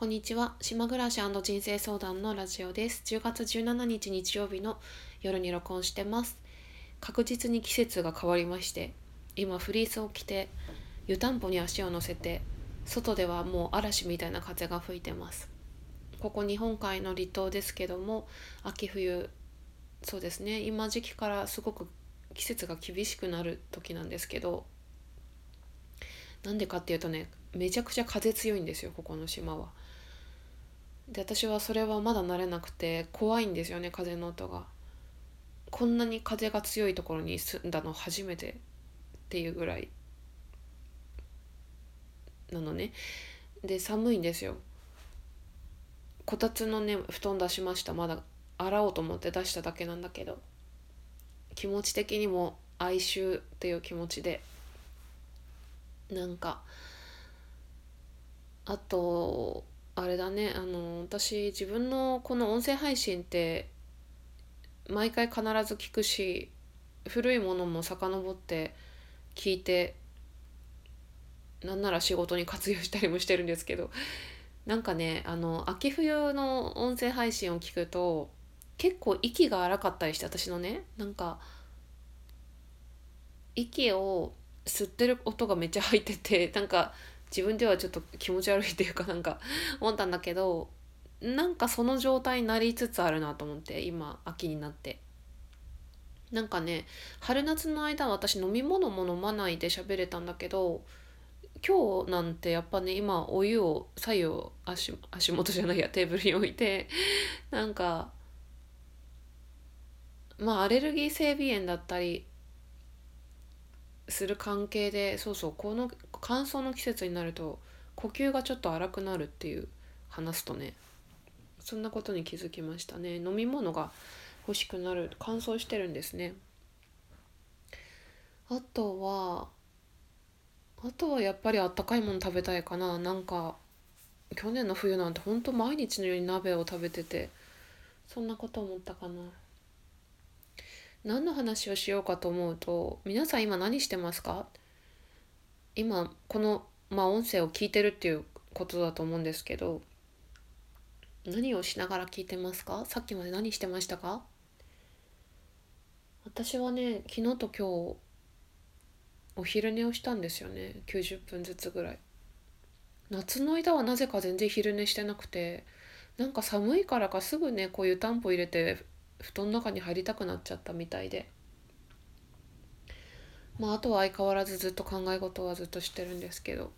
こんにちは。島暮らし人生相談のラジオです。10月17日日曜日の夜に録音してます。確実に季節が変わりまして今フリースを着て湯たんぽに足を乗せて外ではもう嵐みたいな風が吹いてます。ここ日本海の離島ですけども秋冬そうですね。今時期からすごく季節が厳しくなる時なんですけどなんでかっていうとねめちゃくちゃ風強いんですよここの島は。で私はそれはまだ慣れなくて怖いんですよね風の音が。こんなに風が強いところに住んだの初めてっていうぐらいなのね。で寒いんですよ。こたつのね布団出しましたまだ洗おうと思って出しただけなんだけど気持ち的にも哀愁っていう気持ちでなんかあとあれだね。あの私自分のこの音声配信って毎回必ず聞くし古いものも遡って聞いてなんなら仕事に活用したりもしてるんですけどなんかねあの秋冬の音声配信を聞くと結構息が荒かったりして私のねなんか息を吸ってる音がめっちゃ入っててなんか自分ではちょっと気持ち悪いっていうかなんか思ったんだけどなんかその状態になりつつあるなと思って今秋になって。なんかね春夏の間私飲み物も飲まないで喋れたんだけど今日なんてやっぱね今お湯を左右足足元じゃないやテーブルに置いてなんかまあアレルギー性鼻炎だったりする関係でそうそうこの乾燥の季節になると呼吸がちょっと荒くなるっていう話すとねそんなことに気づきましたね。飲み物が欲しくなる乾燥してるんですね。あとはあとはやっぱりあったかいもの食べたいかな。なんか去年の冬なんてほんと毎日のように鍋を食べててそんなこと思ったかな。何の話をしようかと思うと皆さん今何してますか？今この、まあ、音声を聞いてるっていうことだと思うんですけど何をしながら聞いてますか？さっきまで何してましたか？私はね昨日と今日お昼寝をしたんですよね。90分ずつぐらい。夏の間はなぜか全然昼寝してなくてなんか寒いからかすぐねこう湯たんぽ入れて布団の中に入りたくなっちゃったみたいで。まああとは相変わらずずっと考え事はずっとしてるんですけど。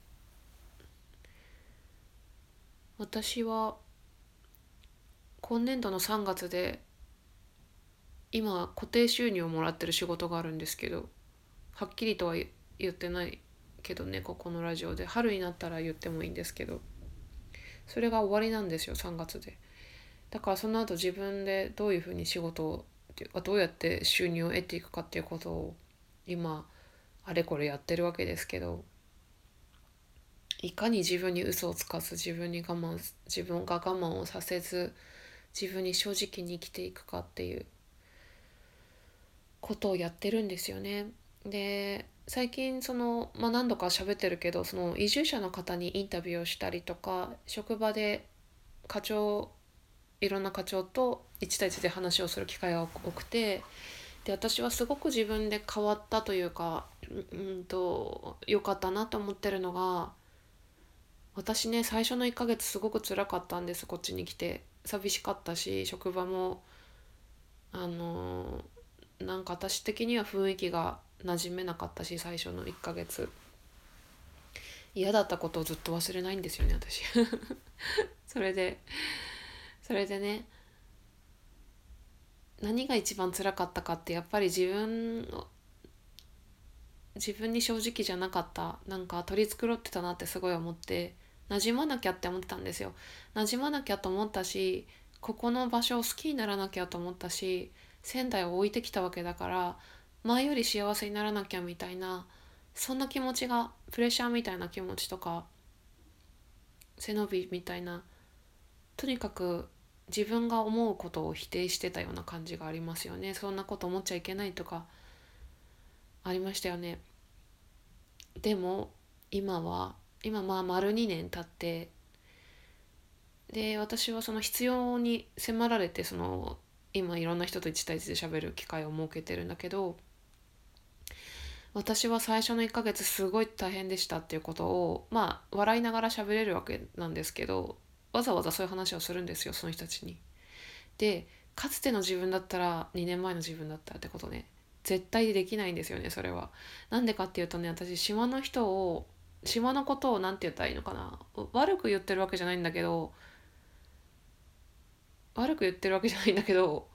私は今年度の3月で今固定収入をもらってる仕事があるんですけどはっきりとは言ってないけどねここのラジオで。春になったら言ってもいいんですけど。それが終わりなんですよ3月で。だからその後自分でどういうふうに仕事をどうやって収入を得ていくかっていうことを今あれこれやってるわけですけどいかに自分に嘘をつかず自分に我慢自分が我慢をさせず自分に正直に生きていくかっていうことをやってるんですよね。で最近その、まあ、何度か喋ってるけどその移住者の方にインタビューをしたりとか職場で課長いろんな課長と1対1で話をする機会が多くてで私はすごく自分で変わったというかうんと良かったなと思ってるのが私ね最初の1ヶ月すごく辛かったんですこっちに来て。寂しかったし職場もあのなんか私的には雰囲気が馴染めなかったし最初の1ヶ月。嫌だったことをずっと忘れないんですよね私。それでそれでね何が一番辛かったかってやっぱり自分自分に正直じゃなかったなんか取り繕ってたなってすごい思って馴染まなきゃって思ってたんですよ。馴染まなきゃと思ったしここの場所を好きにならなきゃと思ったし仙台を置いてきたわけだから前より幸せにならなきゃみたいなそんな気持ちがプレッシャーみたいな気持ちとか背伸びみたいなとにかく自分が思うことを否定してたような感じがありますよね。そんなこと思っちゃいけないとかありましたよね。でも今は今まあ丸2年経ってで私はその必要に迫られてその今いろんな人と1対1で喋る機会を設けてるんだけど私は最初の1ヶ月すごい大変でしたっていうことをまあ笑いながら喋れるわけなんですけどわざわざそういう話をするんですよその人たちに。でかつての自分だったら2年前の自分だったらってことね絶対できないんですよねそれは。なんでかっていうとね私島の人を島のことを何て言ったらいいのかな悪く言ってるわけじゃないんだけど悪く言ってるわけじゃないんだけど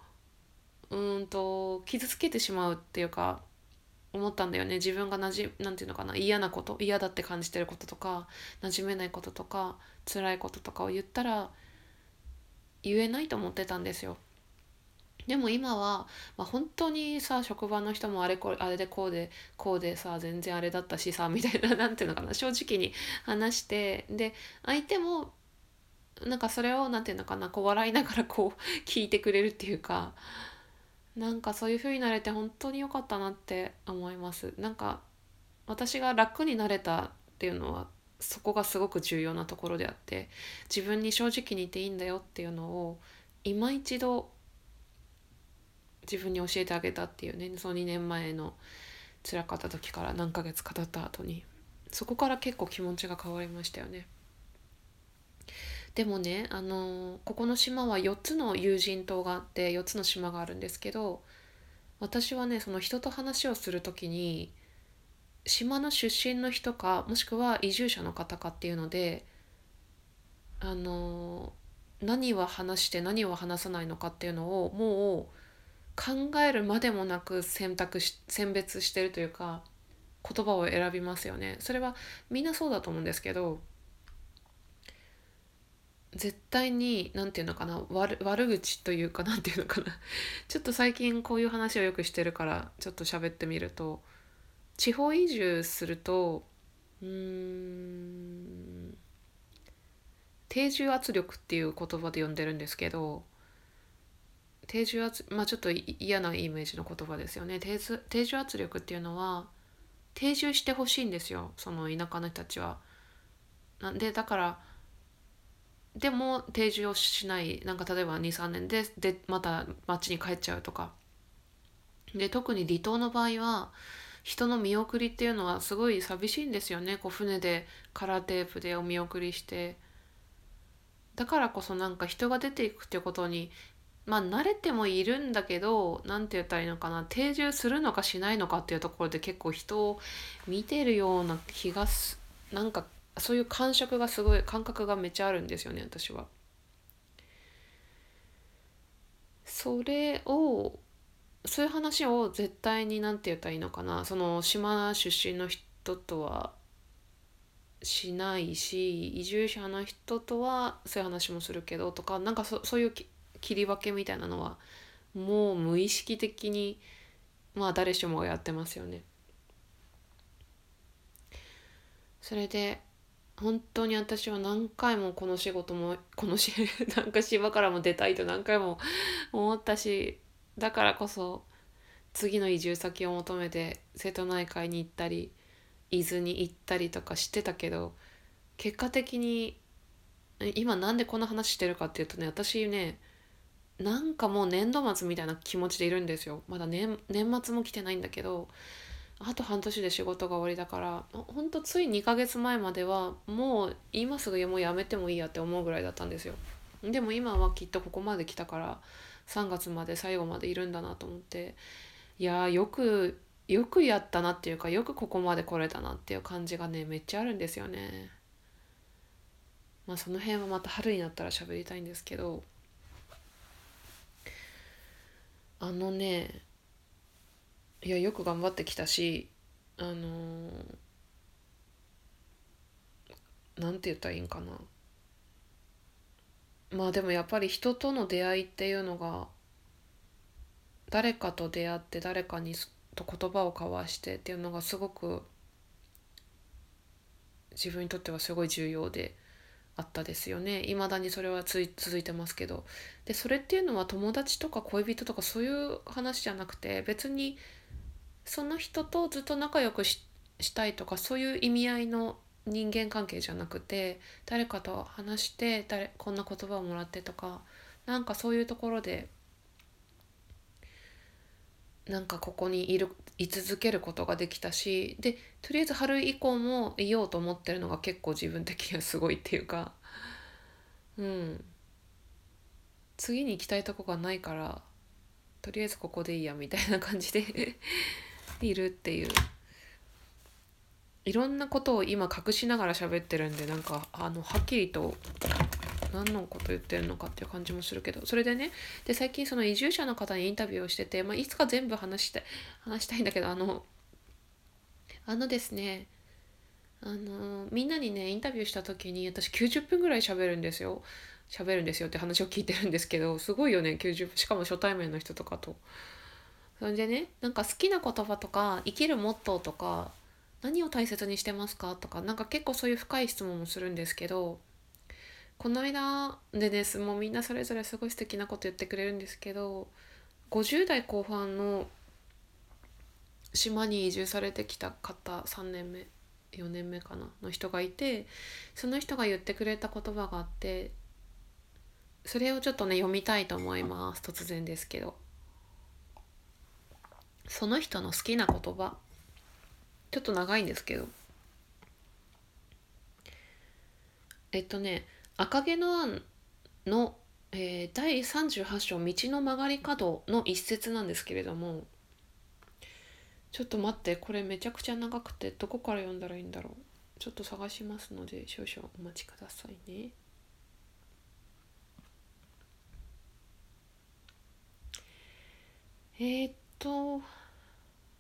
うーんと傷つけてしまうっていうか思ったんだよね。自分がなじなんていうのかな。嫌なこと嫌だって感じてることとか馴染めないこととか辛いこととかを言ったら言えないと思ってたんですよ。でも今は、まあ、本当にさ職場の人もあれこれあれでこうでこうでさ全然あれだったしさみたいな 何ていうのかな。正直に話してで相手もなんかそれを何て言うのかな。こう笑いながらこう聞いてくれるっていうかなんかそういう風になれて本当に良かったなって思いますなんか私が楽になれたっていうのはそこがすごく重要なところであって自分に正直にいていいんだよっていうのを今一度自分に教えてあげたっていうねその2年前の辛かった時から何ヶ月か経った後にそこから結構気持ちが変わりましたよね。でもねあのここの島は4つの友人島があって4つの島があるんですけど私はねその人と話をする時に島の出身の人かもしくは移住者の方かっていうのであの何は話して何は話さないのかっていうのをもう考えるまでもなく選択し選別してるというか言葉を選びますよね。それはみんなそうだと思うんですけど絶対に何て言うのかな悪悪口というか何て言うのかな。ちょっと最近こういう話をよくしてるからちょっと喋ってみると地方移住するとうん定住圧力っていう言葉で呼んでるんですけど定住圧まあちょっと嫌なイメージの言葉ですよね。定住定住圧力っていうのは定住してほしいんですよ。その田舎の人たちは。なんでだからでも定住をしないなんか例えば23年ででまた町に帰っちゃうとか。で特に離島の場合は人の見送りっていうのはすごい寂しいんですよね。こう船でカラーテープでお見送りして。だからこそなんか人が出ていくっていうことにまあ慣れてもいるんだけど何て言ったらいいのかな。定住するのかしないのかっていうところで結構人を見てるような気がすなんかそういう感触がすごい感覚がめっちゃあるんですよね私は。それをそういう話を絶対に何て言ったらいいのかなその島出身の人とはしないし移住者の人とはそういう話もするけどとかなんかそそういう切り分けみたいなのはもう無意識的にまあ誰しもがやってますよね。それで本当に私は何回もこの仕事も このし なんか島からも出たいと何回も思ったしだからこそ次の移住先を求めて瀬戸内海に行ったり伊豆に行ったりとかしてたけど結果的に今なんでこんな話してるかっていうとね私ねなんかもう年度末みたいな気持ちでいるんですよ。まだ年末も来てないんだけどあと半年で仕事が終わりだからほんとつい2ヶ月前まではもう今すぐもうやめてもいいやって思うぐらいだったんですよ。でも今はきっとここまで来たから3月まで最後までいるんだなと思っていやよくよくやったなっていうかよくここまで来れたなっていう感じがねめっちゃあるんですよね。まあその辺はまた春になったら喋りたいんですけどあのねいやよく頑張ってきたしあのー、なんて言ったらいいんかな。まあでもやっぱり人との出会いっていうのが誰かと出会って誰かにと言葉を交わしてっていうのがすごく自分にとってはすごい重要であったですよね。いまだにそれはつい続いてますけど。でそれっていうのは友達とか恋人とかそういう話じゃなくて別にその人とずっと仲良くしたいとかそういう意味合いの人間関係じゃなくて誰かと話して誰こんな言葉をもらってとかなんかそういうところでなんかここにいる居続けることができたしでとりあえず春以降もいようと思ってるのが結構自分的にはすごいっていうかうん。次に行きたいとこがないからとりあえずここでいいやみたいな感じで。いるっていう。いろんなことを今隠しながら喋ってるんでなんかあのはっきりと何のこと言ってるのかっていう感じもするけど。それでねで最近その移住者の方にインタビューをしてて、まあ、いつか全部話して話したいんだけどあのあのですねあのみんなにねインタビューした時に私90分ぐらい喋るんですよ。喋るんですよって話を聞いてるんですけどすごいよね90分。しかも初対面の人とかと。それでねなんか好きな言葉とか生きるモットーとか何を大切にしてますかとかなんか結構そういう深い質問もするんですけどこの間でですもうみんなそれぞれすごい素敵なこと言ってくれるんですけど50代後半の島に移住されてきた方3年目4年目かなの人がいてその人が言ってくれた言葉があってそれをちょっとね読みたいと思います突然ですけど。その人の好きな言葉。ちょっと長いんですけど。えっとね赤毛のアンの、えー、第38章「道の曲がり角」の一節なんですけれども。ちょっと待ってこれめちゃくちゃ長くてどこから読んだらいいんだろう。ちょっと探しますので少々お待ちくださいね。えー、っと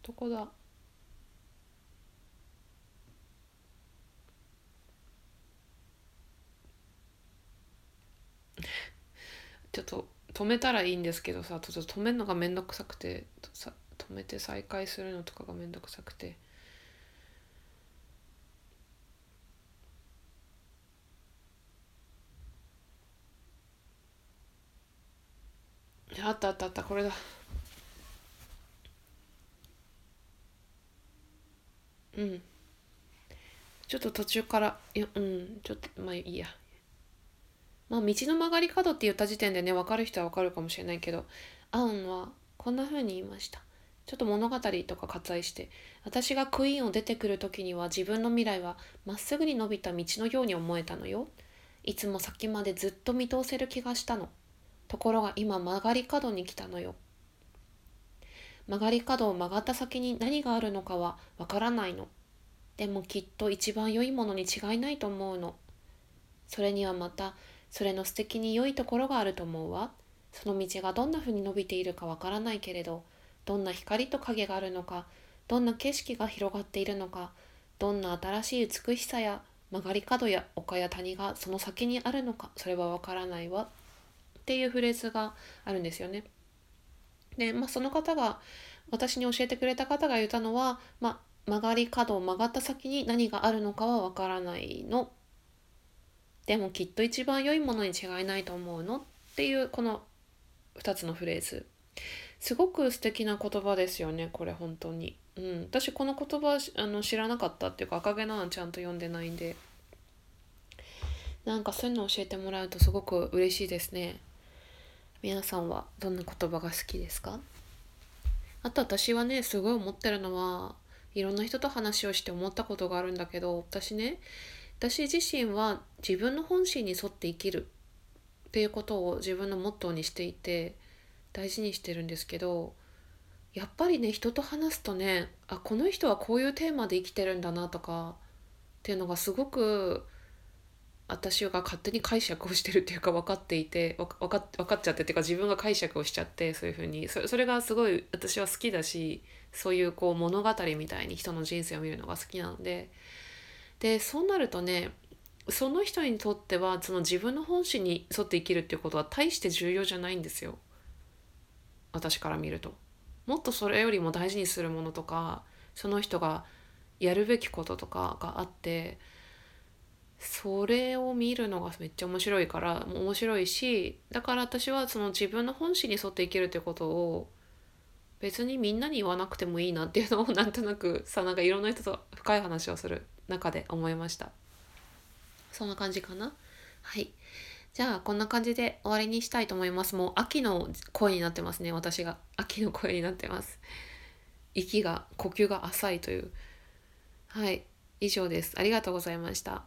どこだ？ちょっと止めたらいいんですけどさちょっと止めるのがめんどくさくてさ止めて再開するのとかがめんどくさくて。あったあったあったこれだうん。ちょっと途中からいやうんちょっとまあいいや。まあ、道の曲がり角って言った時点でね分かる人は分かるかもしれないけどアウンはこんな風に言いました。ちょっと物語とか割愛して私がクイーンを出てくる時には自分の未来はまっすぐに伸びた道のように思えたのよ。いつも先までずっと見通せる気がしたの。ところが今曲がり角に来たのよ。曲がり角を曲がった先に何があるのかはわからないの。でもきっと一番良いものに違いないと思うの。それにはまたそれの素敵に良いところがあると思うわ。その道がどんな風に伸びているかわからないけれどどんな光と影があるのかどんな景色が広がっているのかどんな新しい美しさや曲がり角や丘や谷がその先にあるのかそれはわからないわ。っていうフレーズがあるんですよね。で、まあ、その方が私に教えてくれた方が言ったのは、まあ、曲がり角を曲がった先に何があるのかはわからないの。でもきっと一番良いものに違いないと思うの。っていうこの2つのフレーズ。すごく素敵な言葉ですよねこれ本当に、うん、私この言葉あの知らなかったっていうか赤毛のアンちゃんと読んでないんで。なんかそういうの教えてもらうとすごく嬉しいですね。皆さんはどんな言葉が好きですか？あと私はねすごい思ってるのはいろんな人と話をして思ったことがあるんだけど私ね私自身は自分の本心に沿って生きるっていうことを自分のモットーにしていて大事にしてるんですけどやっぱりね人と話すとねあこの人はこういうテーマで生きてるんだなとかっていうのがすごく私が勝手に解釈をしてるっていうか分かっていて分か分かっちゃってっていうか自分が解釈をしちゃってそういうふうに。それがすごい私は好きだしそういうこう物語みたいに人の人生を見るのが好きなので。でそうなるとねその人にとってはその自分の本心に沿って生きるっていうことは大して重要じゃないんですよ。私から見ると。もっとそれよりも大事にするものとかその人がやるべきこととかがあってそれを見るのがめっちゃ面白いから面白いしだから私はその自分の本心に沿って生きるってことを別にみんなに言わなくてもいいなっていうのをなんとなくさなんかいろんな人と深い話をする中で思いました。そんな感じかな？はい。じゃあこんな感じで終わりにしたいと思います。もう秋の声になってますね私が。秋の声になってます。息が呼吸が浅いという。はい。以上です。ありがとうございました。